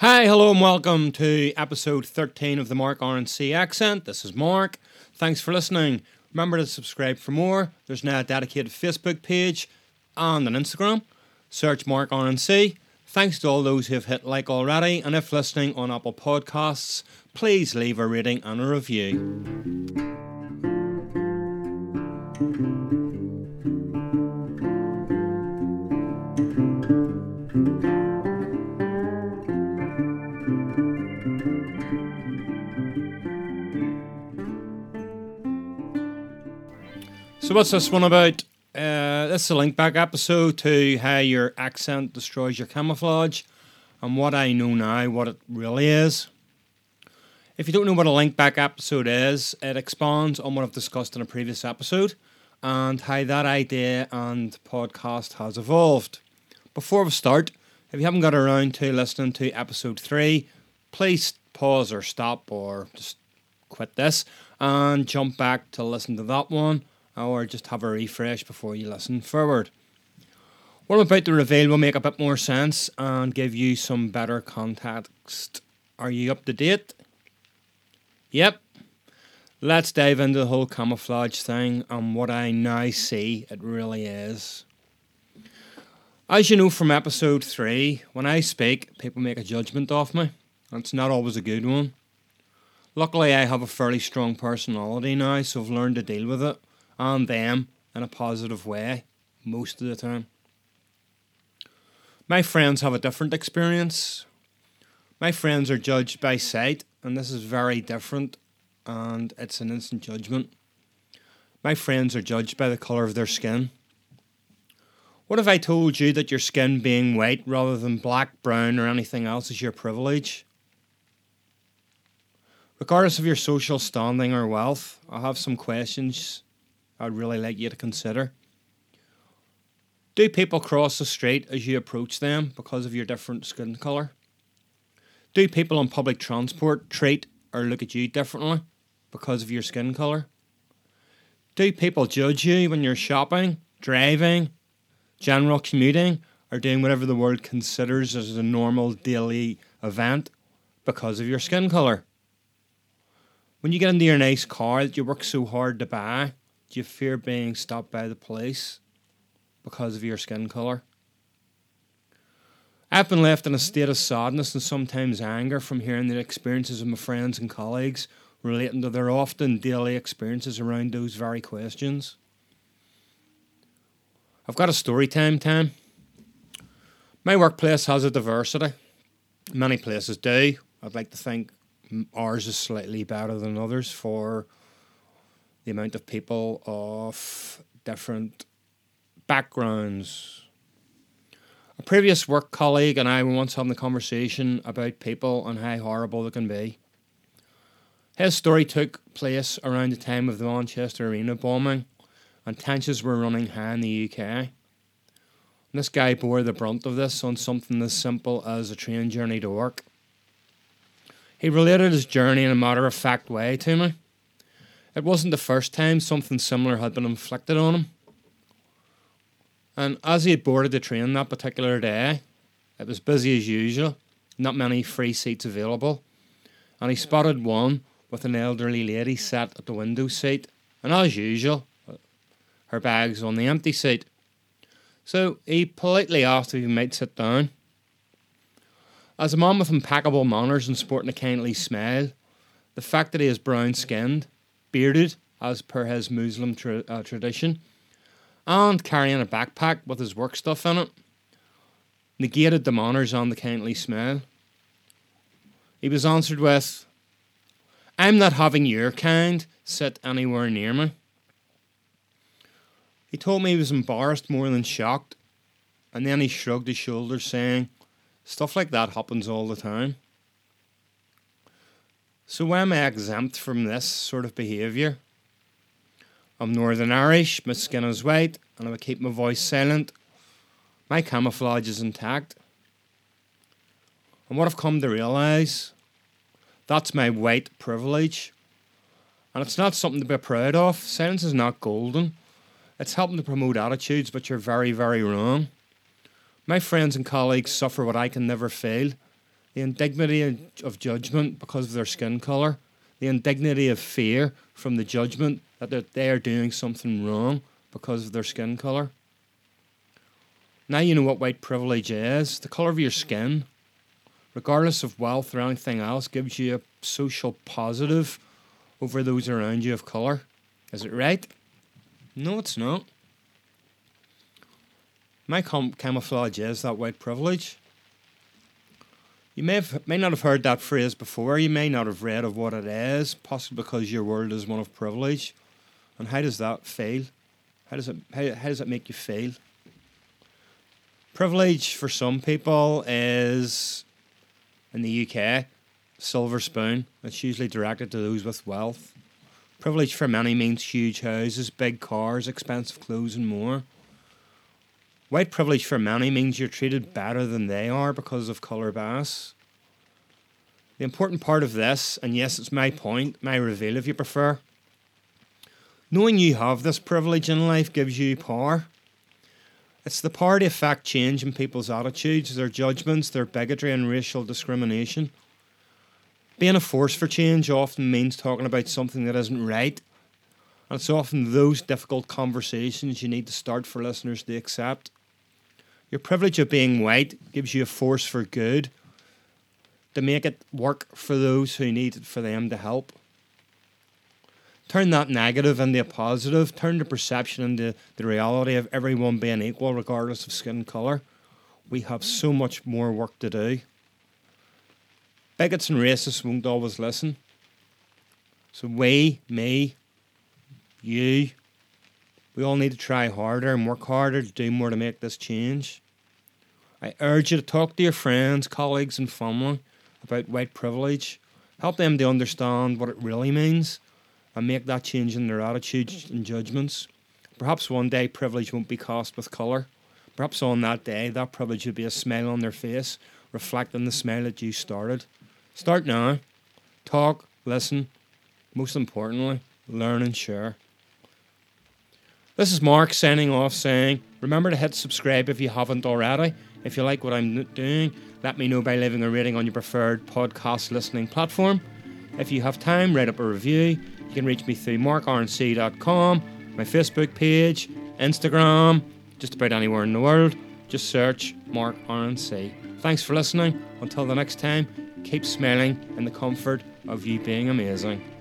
Hi, hello, and welcome to episode 13 of the Mark RNC Accent. This is Mark. Thanks for listening. Remember to subscribe for more. There's now a dedicated Facebook page and an Instagram. Search Mark RNC. Thanks to all those who have hit like already, and if listening on Apple Podcasts, please leave a rating and a review. So, what's this one about? Uh, this is a link back episode to how your accent destroys your camouflage and what I know now, what it really is. If you don't know what a link back episode is, it expands on what I've discussed in a previous episode and how that idea and podcast has evolved. Before we start, if you haven't got around to listening to episode 3, please pause or stop or just quit this and jump back to listen to that one or just have a refresh before you listen forward. What I'm about to reveal will make a bit more sense and give you some better context. Are you up to date? Yep. Let's dive into the whole camouflage thing and what I now see it really is. As you know from episode 3, when I speak, people make a judgment of me. It's not always a good one. Luckily, I have a fairly strong personality now, so I've learned to deal with it and them in a positive way most of the time. My friends have a different experience. My friends are judged by sight, and this is very different, and it's an instant judgment. My friends are judged by the colour of their skin. What if I told you that your skin being white rather than black, brown, or anything else is your privilege? Regardless of your social standing or wealth, I have some questions I'd really like you to consider. Do people cross the street as you approach them because of your different skin colour? Do people on public transport treat or look at you differently because of your skin colour? Do people judge you when you're shopping, driving, general commuting, or doing whatever the world considers as a normal daily event because of your skin colour? When you get into your nice car that you work so hard to buy, do you fear being stopped by the police because of your skin colour? I've been left in a state of sadness and sometimes anger from hearing the experiences of my friends and colleagues relating to their often daily experiences around those very questions. I've got a story time time. My workplace has a diversity. Many places do. I'd like to think ours is slightly better than others for the amount of people of different backgrounds. A previous work colleague and I were once having a conversation about people and how horrible they can be. His story took place around the time of the Manchester Arena bombing, and tensions were running high in the UK. And this guy bore the brunt of this on something as simple as a train journey to work. He related his journey in a matter of fact way to me. It wasn't the first time something similar had been inflicted on him. And as he had boarded the train that particular day, it was busy as usual, not many free seats available, and he spotted one with an elderly lady sat at the window seat, and as usual, her bags on the empty seat. So he politely asked if he might sit down. As a man with impeccable manners and sporting a kindly smile, the fact that he is brown skinned bearded, as per his Muslim tra- uh, tradition, and carrying a backpack with his work stuff in it, negated the manners and the kindly smile. He was answered with, I'm not having your kind sit anywhere near me. He told me he was embarrassed more than shocked, and then he shrugged his shoulders, saying, Stuff like that happens all the time. So why am I exempt from this sort of behaviour? I'm Northern Irish, my skin is white, and I would keep my voice silent. My camouflage is intact. And what I've come to realise, that's my white privilege. And it's not something to be proud of. Silence is not golden. It's helping to promote attitudes which are very, very wrong. My friends and colleagues suffer what I can never feel the indignity of judgment because of their skin color, the indignity of fear from the judgment that they are doing something wrong because of their skin color. Now you know what white privilege is. The color of your skin, regardless of wealth or anything else, gives you a social positive over those around you of color. Is it right? No, it's not. My com- camouflage is that white privilege. You may have may not have heard that phrase before. You may not have read of what it is, possibly because your world is one of privilege. And how does that feel? How does it how, how does it make you feel? Privilege for some people is in the UK, silver spoon. It's usually directed to those with wealth. Privilege for many means huge houses, big cars, expensive clothes, and more. White privilege for many means you're treated better than they are because of colour bias. The important part of this, and yes, it's my point, my reveal if you prefer, knowing you have this privilege in life gives you power. It's the power to affect change in people's attitudes, their judgments, their bigotry, and racial discrimination. Being a force for change often means talking about something that isn't right. And it's often those difficult conversations you need to start for listeners to accept. Your privilege of being white gives you a force for good to make it work for those who need it for them to help turn that negative into a positive, turn the perception into the reality of everyone being equal regardless of skin colour. We have so much more work to do. Bigots and racists won't always listen. So we, me, you, we all need to try harder and work harder to do more to make this change. I urge you to talk to your friends, colleagues, and family about white privilege. Help them to understand what it really means and make that change in their attitudes and judgments. Perhaps one day privilege won't be cast with colour. Perhaps on that day, that privilege will be a smile on their face, reflecting the smile that you started. Start now. Talk, listen, most importantly, learn and share. This is Mark signing off saying, remember to hit subscribe if you haven't already. If you like what I'm doing, let me know by leaving a rating on your preferred podcast listening platform. If you have time, write up a review you can reach me through markrnc.com, my Facebook page, Instagram, just about anywhere in the world. Just search Mark RNC. Thanks for listening. Until the next time, keep smiling in the comfort of you being amazing.